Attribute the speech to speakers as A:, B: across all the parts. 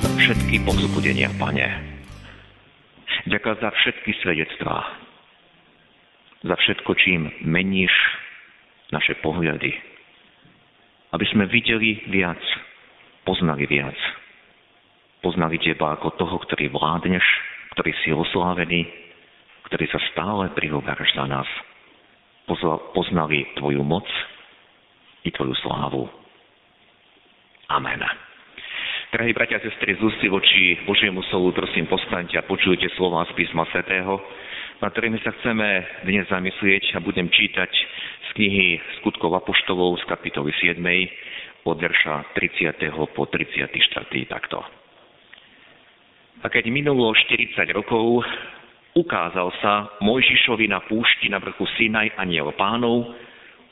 A: všetky povzbudenia, Pane. Ďakujem za všetky svedectvá. Za všetko, čím meníš naše pohľady. Aby sme videli viac, poznali viac. Poznali Teba ako toho, ktorý vládneš, ktorý si oslávený, ktorý sa stále prihováraš za nás. Poznali Tvoju moc i Tvoju slávu. Amen. Drahí bratia a sestry, z ústy voči Božiemu slovu, prosím, postaňte a počujte slova z písma svätého, na ktorými sa chceme dnes zamyslieť a budem čítať z knihy Skutkov Apoštolov z kapitoly 7 od verša 30. po 34. takto. A keď minulo 40 rokov, ukázal sa Mojžišovi na púšti na vrchu Sinaj aniel pánov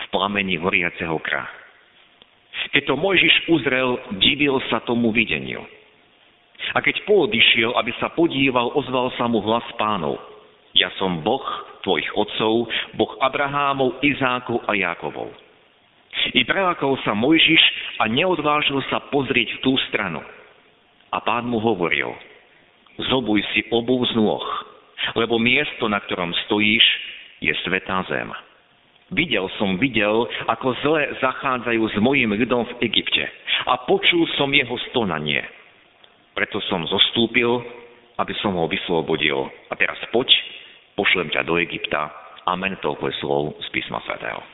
A: v plamení horiaceho kra. Keď to Mojžiš uzrel, divil sa tomu videniu. A keď poodišiel, aby sa podíval, ozval sa mu hlas pánov. Ja som Boh tvojich otcov, Boh Abrahámov, Izákov a Jákovov. I prelakol sa Mojžiš a neodvážil sa pozrieť v tú stranu. A pán mu hovoril, zobuj si obuv z nôh, lebo miesto, na ktorom stojíš, je svetá zem. Videl som, videl, ako zle zachádzajú s mojim ľudom v Egypte a počul som jeho stonanie. Preto som zostúpil, aby som ho vyslobodil. A teraz poď, pošlem ťa do Egypta. Amen, toľko je slov z písma svätého.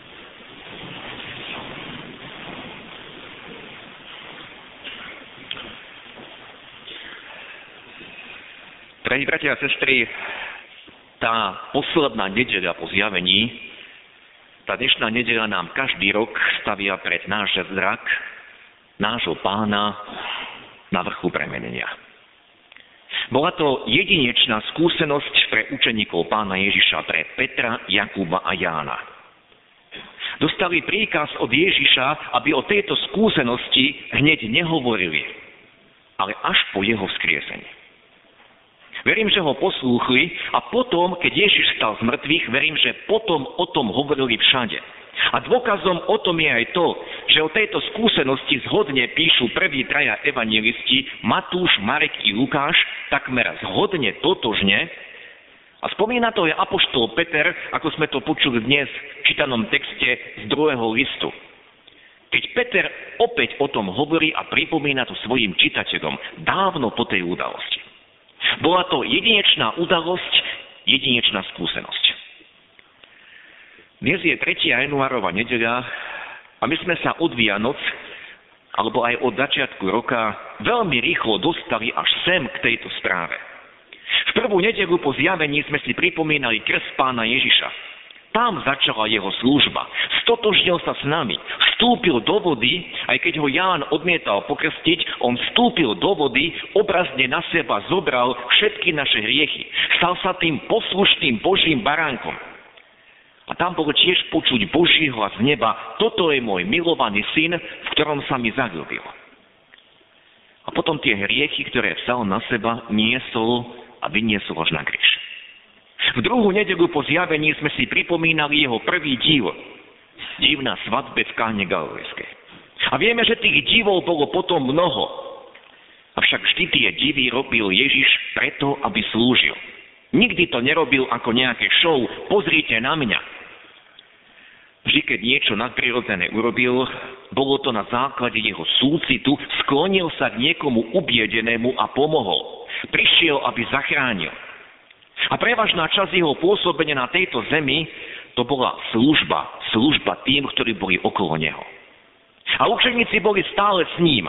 A: Drahí bratia a sestry, tá posledná nedeľa po zjavení tá dnešná nedeľa nám každý rok stavia pred náš zrak nášho pána na vrchu premenenia. Bola to jedinečná skúsenosť pre učeníkov pána Ježiša, pre Petra, Jakuba a Jána. Dostali príkaz od Ježiša, aby o tejto skúsenosti hneď nehovorili, ale až po jeho vzkriesení. Verím, že ho poslúchli a potom, keď Ježiš stal z mŕtvych, verím, že potom o tom hovorili všade. A dôkazom o tom je aj to, že o tejto skúsenosti zhodne píšu prví traja evangelisti Matúš, Marek i Lukáš takmer zhodne totožne. A spomína to aj apoštol Peter, ako sme to počuli dnes v čítanom texte z druhého listu. Keď Peter opäť o tom hovorí a pripomína to svojim čitateľom dávno po tej udalosti. Bola to jedinečná udalosť, jedinečná skúsenosť. Dnes je 3. januárová nedeľa a my sme sa od Vianoc, alebo aj od začiatku roka, veľmi rýchlo dostali až sem k tejto správe. V prvú nedelu po zjavení sme si pripomínali krst pána Ježiša. Tam začala jeho služba. Stotožnil sa s nami. Vstúpil do vody, aj keď ho Ján odmietal pokrstiť, on vstúpil do vody, obrazne na seba zobral všetky naše hriechy. Stal sa tým poslušným Božím baránkom. A tam bolo tiež počuť Boží hlas z neba. Toto je môj milovaný syn, v ktorom sa mi zagľúbil. A potom tie hriechy, ktoré vzal na seba, niesol a vyniesol až na kríž. V druhú nedelu po zjavení sme si pripomínali jeho prvý div. Div svadbe v káne Galilejskej. A vieme, že tých divov bolo potom mnoho. Avšak vždy tie divy robil Ježiš preto, aby slúžil. Nikdy to nerobil ako nejaké show, pozrite na mňa. Vždy, keď niečo nadprirodzené urobil, bolo to na základe jeho súcitu, sklonil sa k niekomu ubiedenému a pomohol. Prišiel, aby zachránil. A prevažná časť jeho pôsobenia na tejto zemi to bola služba, služba tým, ktorí boli okolo neho. A učeníci boli stále s ním.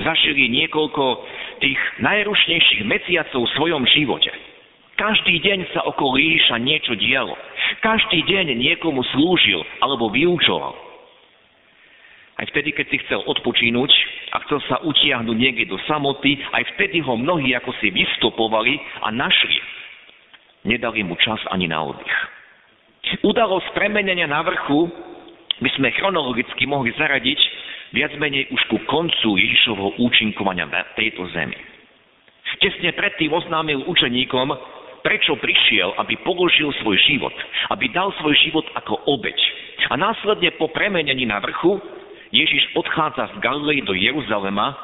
A: Zašili niekoľko tých najrušnejších mesiacov v svojom živote. Každý deň sa okolo Ježiša niečo dialo. Každý deň niekomu slúžil alebo vyučoval. Aj vtedy, keď si chcel odpočínuť, a chcel sa utiahnuť niekde do samoty, aj vtedy ho mnohí ako si vystopovali a našli. Nedali mu čas ani na oddych. Udalosť premenenia na vrchu by sme chronologicky mohli zaradiť viac menej už ku koncu Ježišovho účinkovania na tejto zemi. Tesne predtým oznámil učeníkom, prečo prišiel, aby položil svoj život, aby dal svoj život ako obeď. A následne po premenení na vrchu Ježiš odchádza z Galilei do Jeruzalema,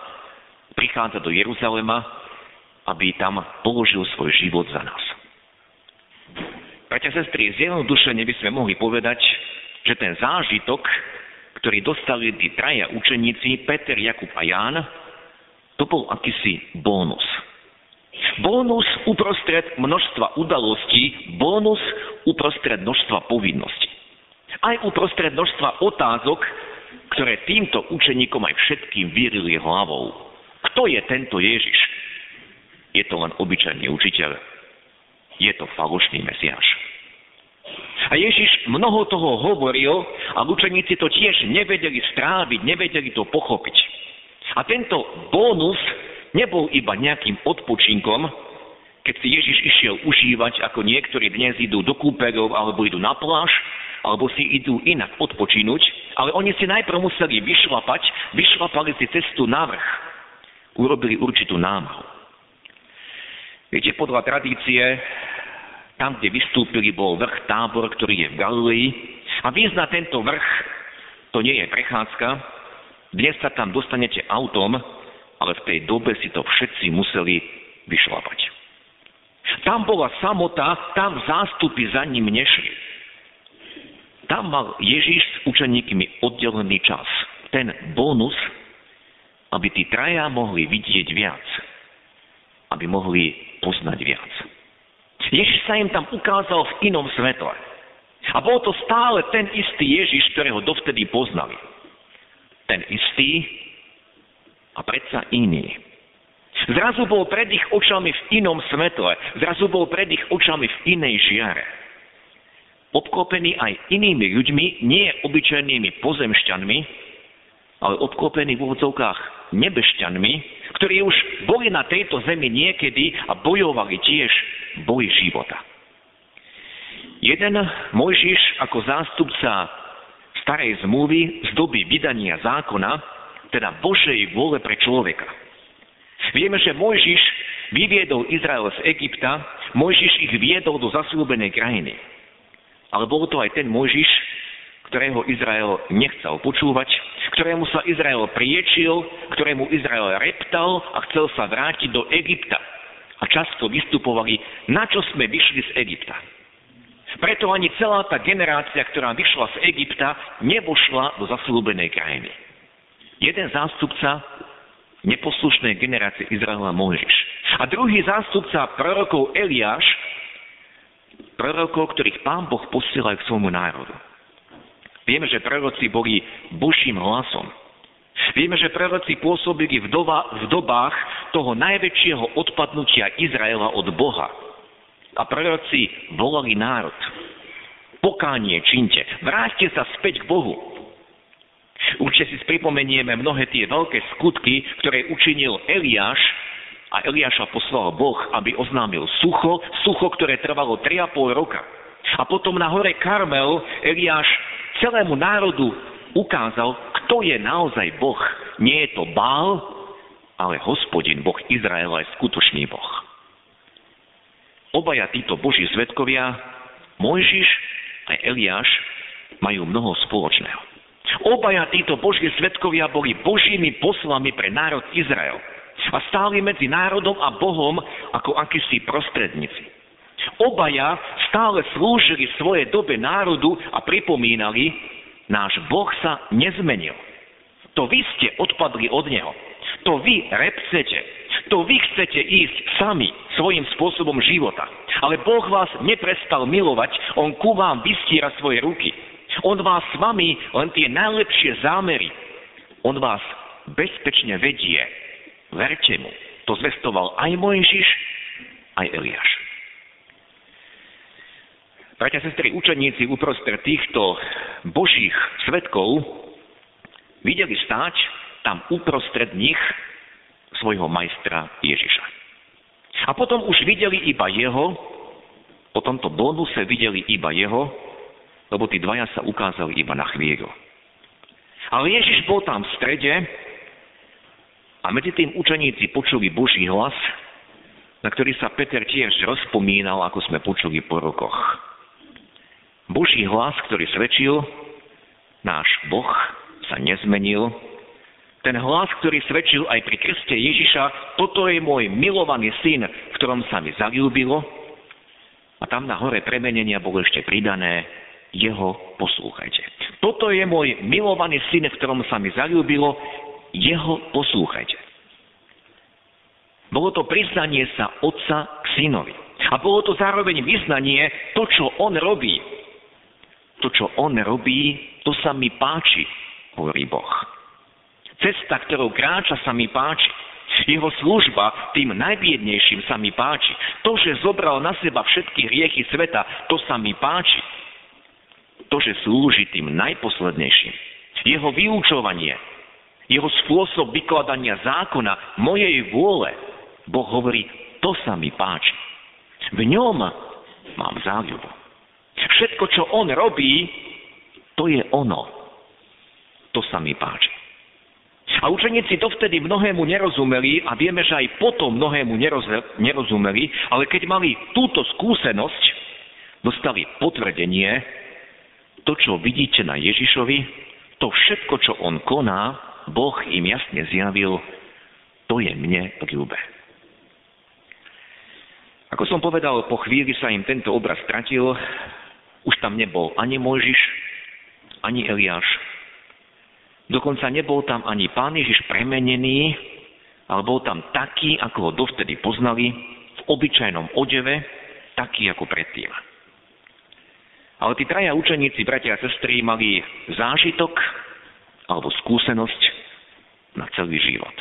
A: prichádza do Jeruzalema, aby tam položil svoj život za nás. Bratia sestry, zjednodušene by sme mohli povedať, že ten zážitok, ktorý dostali tí traja učeníci, Peter, Jakub a Ján, to bol akýsi bónus. Bónus uprostred množstva udalostí, bónus uprostred množstva povinností. Aj uprostred množstva otázok, ktoré týmto učeníkom aj všetkým vyrili hlavou. Kto je tento Ježiš? Je to len obyčajný učiteľ. Je to falošný mesiáš. A Ježiš mnoho toho hovoril a učeníci to tiež nevedeli stráviť, nevedeli to pochopiť. A tento bónus nebol iba nejakým odpočinkom, keď si Ježiš išiel užívať, ako niektorí dnes idú do kúperov alebo idú na pláž, alebo si idú inak odpočinúť, ale oni si najprv museli vyšlapať, vyšlapali si cestu na vrch. Urobili určitú námahu. Viete, podľa tradície, tam, kde vystúpili, bol vrch tábor, ktorý je v Galilei. A výjsť na tento vrch, to nie je prechádzka. Dnes sa tam dostanete autom, ale v tej dobe si to všetci museli vyšlapať. Tam bola samota, tam zástupy za ním nešli. Tam mal Ježiš s učeníkmi oddelený čas. Ten bonus, aby tí traja mohli vidieť viac. Aby mohli poznať viac. Ježiš sa im tam ukázal v inom svetle. A bol to stále ten istý Ježiš, ktorého dovtedy poznali. Ten istý, a predsa iný. Zrazu bol pred ich očami v inom svetle, zrazu bol pred ich očami v inej žiare. Obklopený aj inými ľuďmi, nie obyčajnými pozemšťanmi, ale obklopený v úvodzovkách nebešťanmi, ktorí už boli na tejto zemi niekedy a bojovali tiež boj života. Jeden Mojžiš ako zástupca starej zmluvy z doby vydania zákona teda Božej vôle pre človeka. Vieme, že Mojžiš vyviedol Izrael z Egypta, Mojžiš ich viedol do zasľúbenej krajiny. Ale bol to aj ten Mojžiš, ktorého Izrael nechcel počúvať, ktorému sa Izrael priečil, ktorému Izrael reptal a chcel sa vrátiť do Egypta. A často vystupovali, na čo sme vyšli z Egypta. Preto ani celá tá generácia, ktorá vyšla z Egypta, nevošla do zaslúbenej krajiny. Jeden zástupca neposlušnej generácie Izraela Mojžiš. A druhý zástupca prorokov Eliáš, prorokov, ktorých pán Boh posiela k svojmu národu. Vieme, že proroci boli Božím hlasom. Vieme, že proroci pôsobili v, doba, v dobách toho najväčšieho odpadnutia Izraela od Boha. A proroci volali národ. Pokánie činte. Vráťte sa späť k Bohu. Určite si pripomenieme mnohé tie veľké skutky, ktoré učinil Eliáš a Eliáša poslal Boh, aby oznámil sucho, sucho, ktoré trvalo 3,5 roka. A potom na hore Karmel Eliáš celému národu ukázal, kto je naozaj Boh. Nie je to Bál, ale hospodin, Boh Izraela je skutočný Boh. Obaja títo boží svetkovia, Mojžiš a Eliáš, majú mnoho spoločného. Obaja títo boží svetkovia boli božími poslami pre národ Izrael a stáli medzi národom a Bohom ako akýsi prostredníci. Obaja stále slúžili svoje dobe národu a pripomínali, náš Boh sa nezmenil. To vy ste odpadli od Neho. To vy repcete. To vy chcete ísť sami svojim spôsobom života. Ale Boh vás neprestal milovať, On ku vám vystiera svoje ruky. On vás s vami len tie najlepšie zámery. On vás bezpečne vedie. Verte mu. To zvestoval aj Mojžiš, aj Eliáš. Bratia, sestry, učeníci uprostred týchto božích svetkov videli stáť tam uprostred nich svojho majstra Ježiša. A potom už videli iba jeho, po tomto bonuse videli iba jeho, lebo tí dvaja sa ukázali iba na chvíľu. Ale Ježiš bol tam v strede a medzi tým učeníci počuli Boží hlas, na ktorý sa Peter tiež rozpomínal, ako sme počuli po rokoch. Boží hlas, ktorý svedčil, náš Boh sa nezmenil. Ten hlas, ktorý svedčil aj pri krste Ježiša, toto je môj milovaný syn, v ktorom sa mi zalúbilo. A tam na hore premenenia bolo ešte pridané, jeho poslúchajte. Toto je môj milovaný syn, v ktorom sa mi zalúbilo, jeho poslúchajte. Bolo to priznanie sa otca k synovi. A bolo to zároveň vyznanie, to, čo on robí. To, čo on robí, to sa mi páči, hovorí Boh. Cesta, ktorou kráča, sa mi páči. Jeho služba tým najbiednejším sa mi páči. To, že zobral na seba všetky hriechy sveta, to sa mi páči. To, že slúži tým najposlednejším. Jeho vyučovanie, jeho spôsob vykladania zákona, mojej vôle, Boh hovorí, to sa mi páči. V ňom mám záľubu. Všetko, čo on robí, to je ono. To sa mi páči. A učeníci dovtedy mnohému nerozumeli a vieme, že aj potom mnohému nerozumeli, ale keď mali túto skúsenosť, dostali potvrdenie, to, čo vidíte na Ježišovi, to všetko, čo on koná, Boh im jasne zjavil, to je mne ľúbe. Ako som povedal, po chvíli sa im tento obraz stratil. Už tam nebol ani Mojžiš, ani Eliáš. Dokonca nebol tam ani pán Ježiš premenený, ale bol tam taký, ako ho dovtedy poznali, v obyčajnom odeve, taký ako predtým. Ale tí traja učeníci, bratia a sestry, mali zážitok alebo skúsenosť na celý život.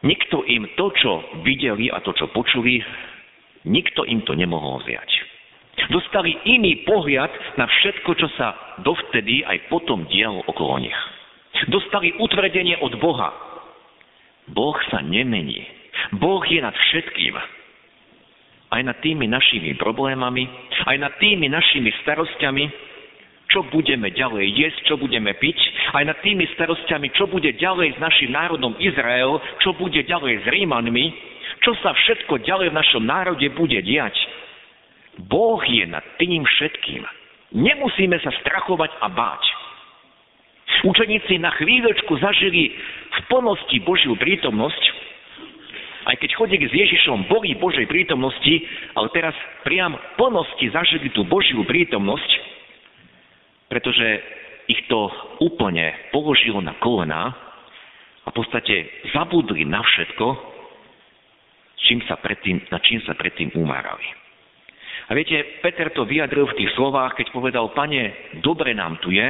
A: Nikto im to, čo videli a to, čo počuli, nikto im to nemohol vziať. Dostali iný pohľad na všetko, čo sa dovtedy aj potom dialo okolo nich. Dostali utvrdenie od Boha. Boh sa nemení. Boh je nad všetkým. Aj nad tými našimi problémami, aj nad tými našimi starostiami, čo budeme ďalej jesť, čo budeme piť, aj nad tými starostiami, čo bude ďalej s našim národom Izrael, čo bude ďalej s Rímanmi, čo sa všetko ďalej v našom národe bude diať. Boh je nad tým všetkým. Nemusíme sa strachovať a báť. Učeníci na chvíľočku zažili v plnosti Božiu prítomnosť, aj keď chodili s Ježišom, boli Božej prítomnosti, ale teraz priam plnosti zažili tú Božiu prítomnosť, pretože ich to úplne položilo na kolena a v podstate zabudli na všetko, čím sa predtým, na čím sa predtým umárali. A viete, Peter to vyjadril v tých slovách, keď povedal, pane, dobre nám tu je,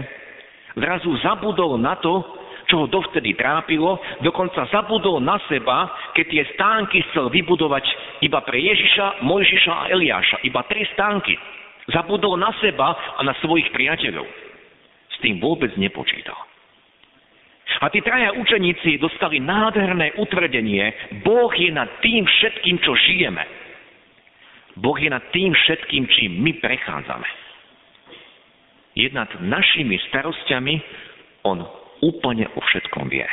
A: zrazu zabudol na to, čo ho dovtedy trápilo, dokonca zabudol na seba, keď tie stánky chcel vybudovať iba pre Ježiša, Mojžiša a Eliáša. Iba tri stánky. Zabudol na seba a na svojich priateľov. S tým vôbec nepočítal. A tí traja učeníci dostali nádherné utvrdenie, Boh je nad tým všetkým, čo žijeme. Boh je nad tým všetkým, čím my prechádzame. Je nad našimi starostiami, On úplne o všetkom vie.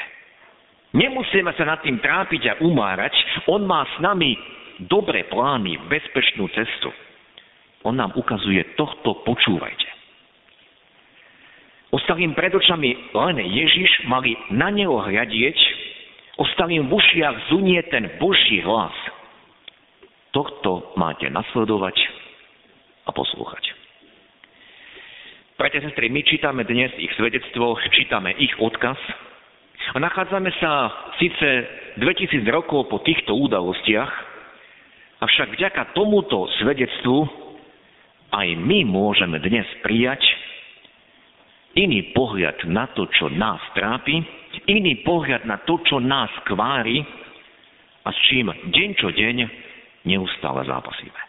A: Nemusíme sa nad tým trápiť a umárať, On má s nami dobré plány, bezpečnú cestu. On nám ukazuje, tohto počúvajte. Ostalým pred očami len Ježiš, mali na neho hľadieť, ostalým v ušiach zunie ten Boží hlas. Tohto máte nasledovať a poslúchať. Bratia sestry, my čítame dnes ich svedectvo, čítame ich odkaz a nachádzame sa síce 2000 rokov po týchto udalostiach, avšak vďaka tomuto svedectvu aj my môžeme dnes prijať iný pohľad na to, čo nás trápi, iný pohľad na to, čo nás kvári a s čím deň čo deň neustále zápasíme.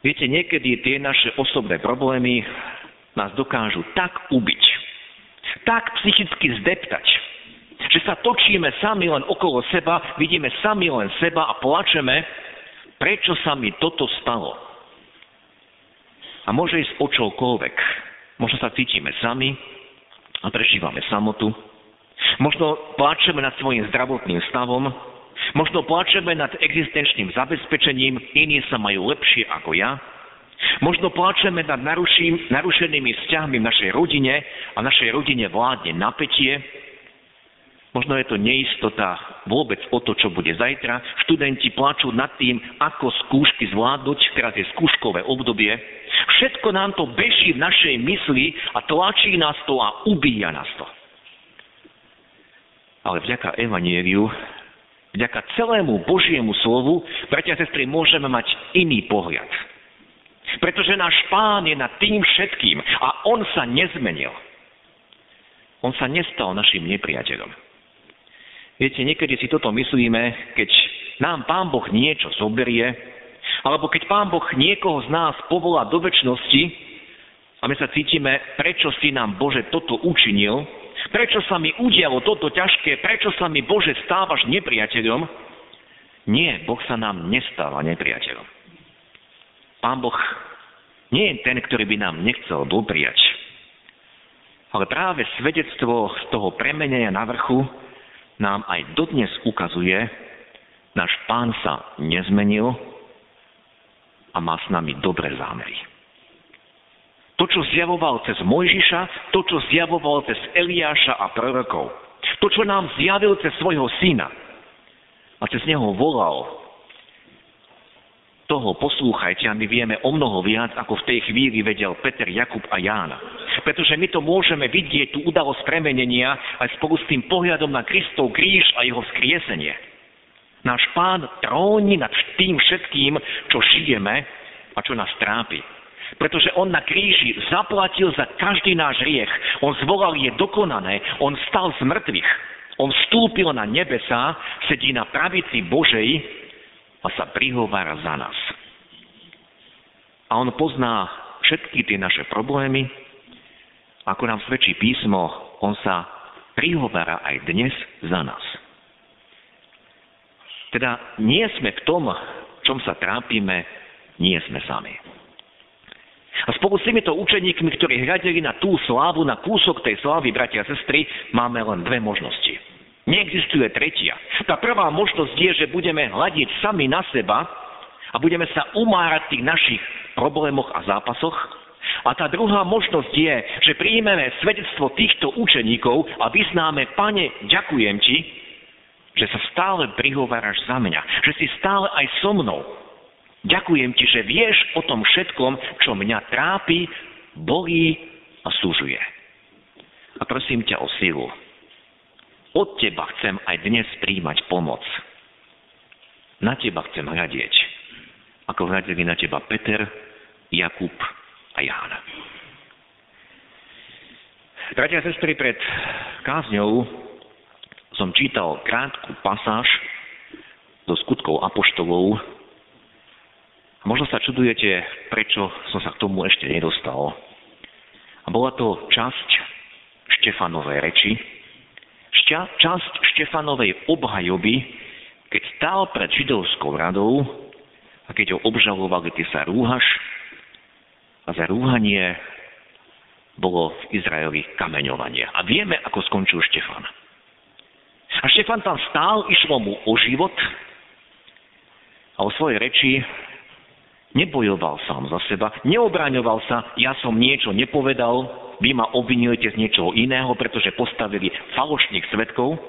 A: Viete, niekedy tie naše osobné problémy nás dokážu tak ubiť, tak psychicky zdeptať, že sa točíme sami len okolo seba, vidíme sami len seba a plačeme, prečo sa mi toto stalo. A môže ísť o čokoľvek. Možno sa cítime sami a prežívame samotu. Možno plačeme nad svojim zdravotným stavom, možno plačeme nad existenčným zabezpečením, iní sa majú lepšie ako ja, Možno pláčeme nad narušenými vzťahmi v našej rodine a našej rodine vládne napätie. Možno je to neistota vôbec o to, čo bude zajtra. Študenti plačú nad tým, ako skúšky zvládnuť, teraz je skúškové obdobie. Všetko nám to beží v našej mysli a tlačí nás to a ubíja nás to. Ale vďaka Evanieliu, vďaka celému Božiemu slovu, bratia a sestry, môžeme mať iný pohľad pretože náš pán je nad tým všetkým a on sa nezmenil. On sa nestal našim nepriateľom. Viete, niekedy si toto myslíme, keď nám Pán Boh niečo zoberie, alebo keď Pán Boh niekoho z nás povolá do väčšnosti a my sa cítime, prečo si nám Bože toto učinil, prečo sa mi udialo toto ťažké, prečo sa mi Bože stávaš nepriateľom. Nie, Boh sa nám nestáva nepriateľom. Pán Boh nie je ten, ktorý by nám nechcel dopriať. Ale práve svedectvo z toho premenenia na vrchu nám aj dodnes ukazuje, náš pán sa nezmenil a má s nami dobré zámery. To, čo zjavoval cez Mojžiša, to, čo zjavoval cez Eliáša a prorokov, to, čo nám zjavil cez svojho syna a cez neho volal toho poslúchajte a my vieme o mnoho viac, ako v tej chvíli vedel Peter, Jakub a Ján. Pretože my to môžeme vidieť, tú udalosť premenenia, aj spolu s tým pohľadom na Kristov kríž a jeho skriesenie. Náš pán tróni nad tým všetkým, čo žijeme a čo nás trápi. Pretože on na kríži zaplatil za každý náš riech. On zvolal je dokonané. On stal z mŕtvych. On vstúpil na nebesa, sedí na pravici Božej a sa prihovára za nás. A on pozná všetky tie naše problémy, ako nám svedčí písmo, on sa prihovára aj dnes za nás. Teda nie sme v tom, čom sa trápime, nie sme sami. A spolu s týmito učeníkmi, ktorí hľadeli na tú slávu, na kúsok tej slávy, bratia a sestry, máme len dve možnosti. Neexistuje tretia. Tá prvá možnosť je, že budeme hľadiť sami na seba a budeme sa umárať v tých našich problémoch a zápasoch. A tá druhá možnosť je, že príjmeme svedectvo týchto učeníkov a vyznáme, pane, ďakujem ti, že sa stále prihováraš za mňa, že si stále aj so mnou. Ďakujem ti, že vieš o tom všetkom, čo mňa trápi, bolí a súžuje. A prosím ťa o silu, od teba chcem aj dnes príjmať pomoc. Na teba chcem hľadieť, ako hľadeli na teba Peter, Jakub a Ján. Bratia a sestry, pred kázňou som čítal krátku pasáž do skutkov apoštolov. A možno sa čudujete, prečo som sa k tomu ešte nedostal. A bola to časť Štefanovej reči, šťa, časť Štefanovej obhajoby, keď stál pred židovskou radou a keď ho obžalovali, ty sa rúhaš a za rúhanie bolo v Izraeli kameňovanie. A vieme, ako skončil Štefan. A Štefan tam stál, išlo mu o život a o svojej reči nebojoval sám za seba, neobraňoval sa, ja som niečo nepovedal, vy ma obvinujete z niečoho iného, pretože postavili falošných svetkov.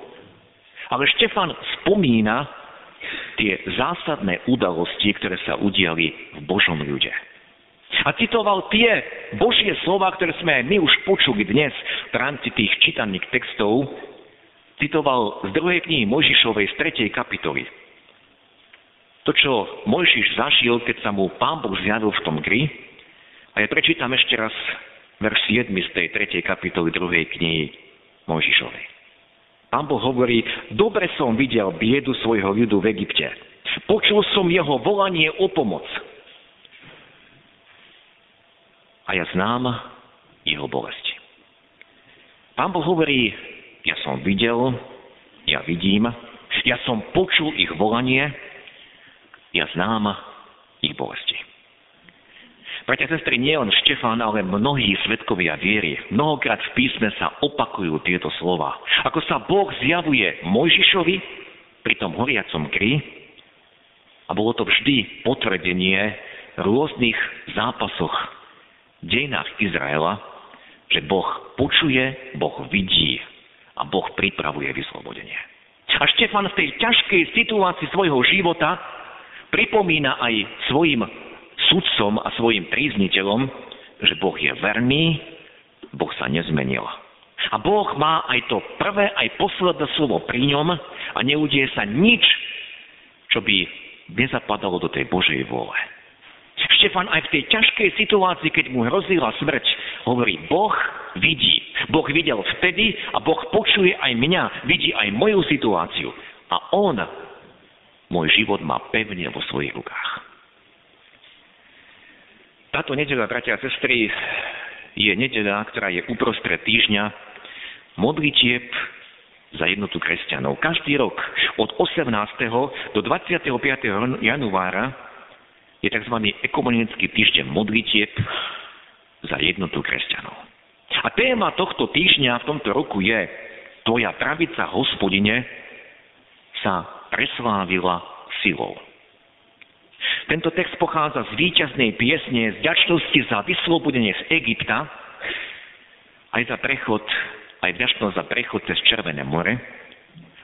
A: Ale Štefan spomína tie zásadné udalosti, ktoré sa udiali v Božom ľude. A citoval tie Božie slova, ktoré sme my už počuli dnes v rámci tých čítaných textov, citoval z druhej knihy Mojžišovej z tretej kapitoly. To, čo Mojžiš zažil, keď sa mu Pán Boh zjavil v tom gry, a ja prečítam ešte raz verš 7 z tej 3. kapitoly 2. knihy Mojžišovej. Pán Boh hovorí, dobre som videl biedu svojho ľudu v Egypte. Počul som jeho volanie o pomoc. A ja znám jeho bolesti. Pán Boh hovorí, ja som videl, ja vidím, ja som počul ich volanie, ja znám ich bolesti. Bratia a sestry, nie len Štefán, ale mnohí svetkovia viery. Mnohokrát v písme sa opakujú tieto slova. Ako sa Boh zjavuje Mojžišovi pri tom horiacom kry, a bolo to vždy potvrdenie rôznych zápasoch v dejinách Izraela, že Boh počuje, Boh vidí a Boh pripravuje vyslobodenie. A Štefan v tej ťažkej situácii svojho života pripomína aj svojim sudcom a svojim prízniteľom, že Boh je verný, Boh sa nezmenil. A Boh má aj to prvé, aj posledné slovo pri ňom a neudie sa nič, čo by nezapadalo do tej Božej vôle. Štefan aj v tej ťažkej situácii, keď mu hrozila smrť, hovorí, Boh vidí. Boh videl vtedy a Boh počuje aj mňa, vidí aj moju situáciu. A On môj život má pevne vo svojich rukách. Táto nedela, bratia a sestry, je nedela, ktorá je uprostred týždňa modlitieb za jednotu kresťanov. Každý rok od 18. do 25. januára je tzv. ekumenický týždeň modlitieb za jednotu kresťanov. A téma tohto týždňa v tomto roku je Tvoja pravica, hospodine, sa preslávila silou. Tento text pochádza z víťaznej piesne z ďačnosti za vyslobodenie z Egypta, aj za prechod, aj vďačnosť za prechod cez Červené more.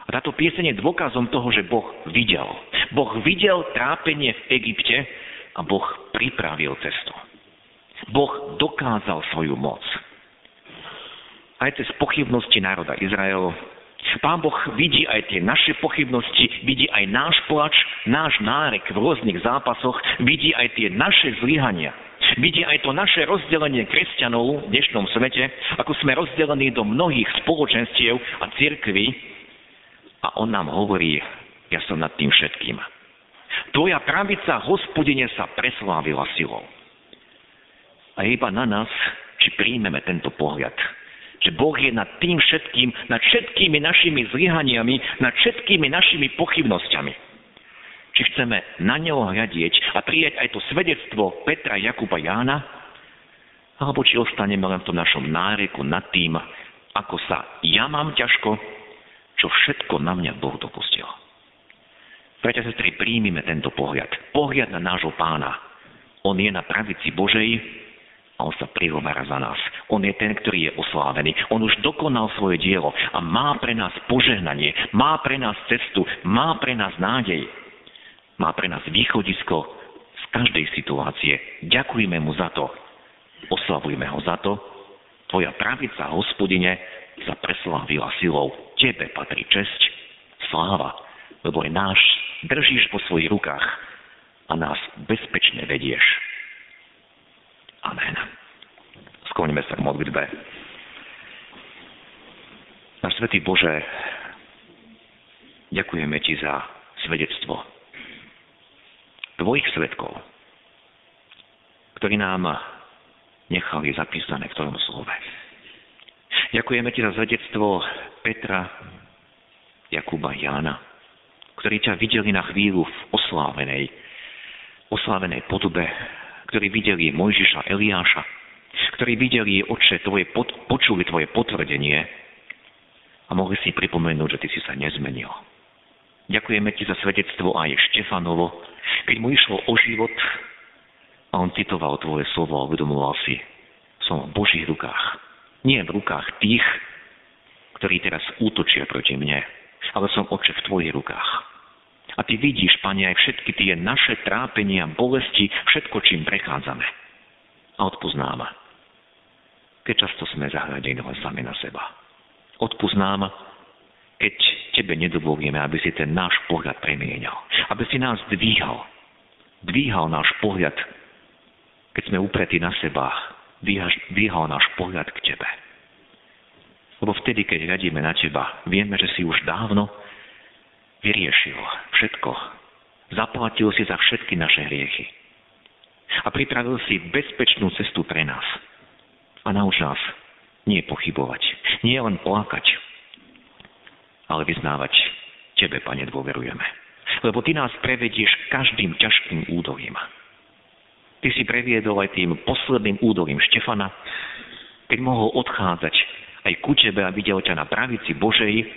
A: A táto pieseň je dôkazom toho, že Boh videl. Boh videl trápenie v Egypte a Boh pripravil cestu. Boh dokázal svoju moc. Aj cez pochybnosti národa Izrael Pán Boh vidí aj tie naše pochybnosti, vidí aj náš plač, náš nárek v rôznych zápasoch, vidí aj tie naše zlyhania. Vidí aj to naše rozdelenie kresťanov v dnešnom svete, ako sme rozdelení do mnohých spoločenstiev a cirkví. A on nám hovorí, ja som nad tým všetkým. Tvoja pravica, hospodine, sa preslávila silou. A iba na nás, či príjmeme tento pohľad, že Boh je nad tým všetkým, nad všetkými našimi zlyhaniami, nad všetkými našimi pochybnosťami. Či chceme na neho hľadieť a prijať aj to svedectvo Petra, Jakuba, Jána, alebo či ostaneme len v tom našom náreku nad tým, ako sa ja mám ťažko, čo všetko na mňa Boh dopustil. Preťa sestry, príjmime tento pohľad. Pohľad na nášho pána. On je na pravici Božej, a on sa prihovára za nás. On je ten, ktorý je oslávený. On už dokonal svoje dielo a má pre nás požehnanie, má pre nás cestu, má pre nás nádej. Má pre nás východisko z každej situácie. Ďakujeme mu za to. Oslavujme ho za to. Tvoja pravica, hospodine, sa preslávila silou. Tebe patrí česť, sláva, lebo aj náš držíš po svojich rukách a nás bezpečne vedieš. Amen. Skloníme sa k modlitbe. Náš Svetý Bože, ďakujeme Ti za svedectvo Tvojich svetkov, ktorí nám nechali zapísané v Tvojom slove. Ďakujeme Ti za svedectvo Petra, Jakuba, Jána, ktorí ťa videli na chvíľu v oslávenej, oslávenej podobe ktorí videli Mojžiša, Eliáša, ktorí videli, oče, tvoje pod, počuli tvoje potvrdenie a mohli si pripomenúť, že ty si sa nezmenil. Ďakujeme ti za svedectvo aj Štefanovo, keď mu išlo o život a on citoval tvoje slovo a uvedomoval si, som v Božích rukách. Nie v rukách tých, ktorí teraz útočia proti mne, ale som oče v tvojich rukách. A ty vidíš, Pane, aj všetky tie naše trápenia, bolesti, všetko, čím prechádzame. A odpoznám. Keď často sme zahľadení len sami na seba. Odpoznám, keď tebe nedovolíme, aby si ten náš pohľad premienal. Aby si nás dvíhal. Dvíhal náš pohľad, keď sme upretí na seba. Dvíhal náš pohľad k tebe. Lebo vtedy, keď hľadíme na teba, vieme, že si už dávno vyriešil všetko. Zaplatil si za všetky naše hriechy. A pripravil si bezpečnú cestu pre nás. A nauč nás nie pochybovať. Nie len plakať, ale vyznávať Tebe, Pane, dôverujeme. Lebo Ty nás prevedieš každým ťažkým údolím. Ty si previedol aj tým posledným údolím Štefana, keď mohol odchádzať aj ku Tebe a videl ťa na pravici Božej,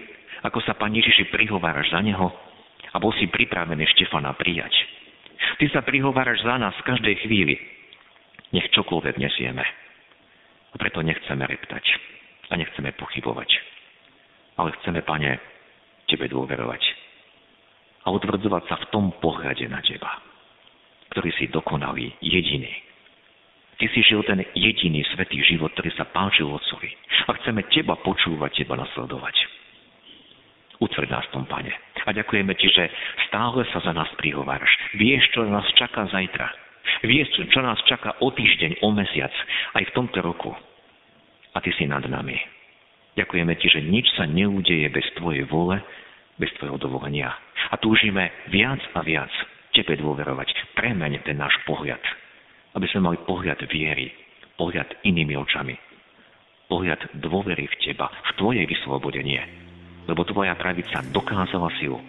A: ako sa, Pane Ježiši, prihováraš za Neho a bol si pripravený Štefana prijať. Ty sa prihováraš za nás v každej chvíli. Nech čokoľvek nesieme. A preto nechceme reptať a nechceme pochybovať. Ale chceme, Pane, Tebe dôverovať. A utvrdzovať sa v tom pohľade na Teba, ktorý si dokonalý, jediný. Ty si žil ten jediný svetý život, ktorý sa páčil Otcovi. A chceme Teba počúvať, Teba nasledovať. Utvrď nás tom, Pane. A ďakujeme Ti, že stále sa za nás prihováraš. Vieš, čo nás čaká zajtra. Vieš, čo nás čaká o týždeň, o mesiac, aj v tomto roku. A Ty si nad nami. Ďakujeme Ti, že nič sa neudeje bez Tvojej vole, bez Tvojho dovolenia. A túžime viac a viac Tebe dôverovať. Premeň ten náš pohľad. Aby sme mali pohľad viery, pohľad inými očami. Pohľad dôvery v Teba, v Tvoje vyslobodenie lebo Tvoja pravica dokázala silu,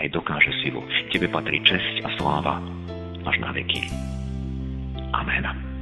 A: aj dokáže silu. Tebe patrí česť a sláva až na veky. Amen.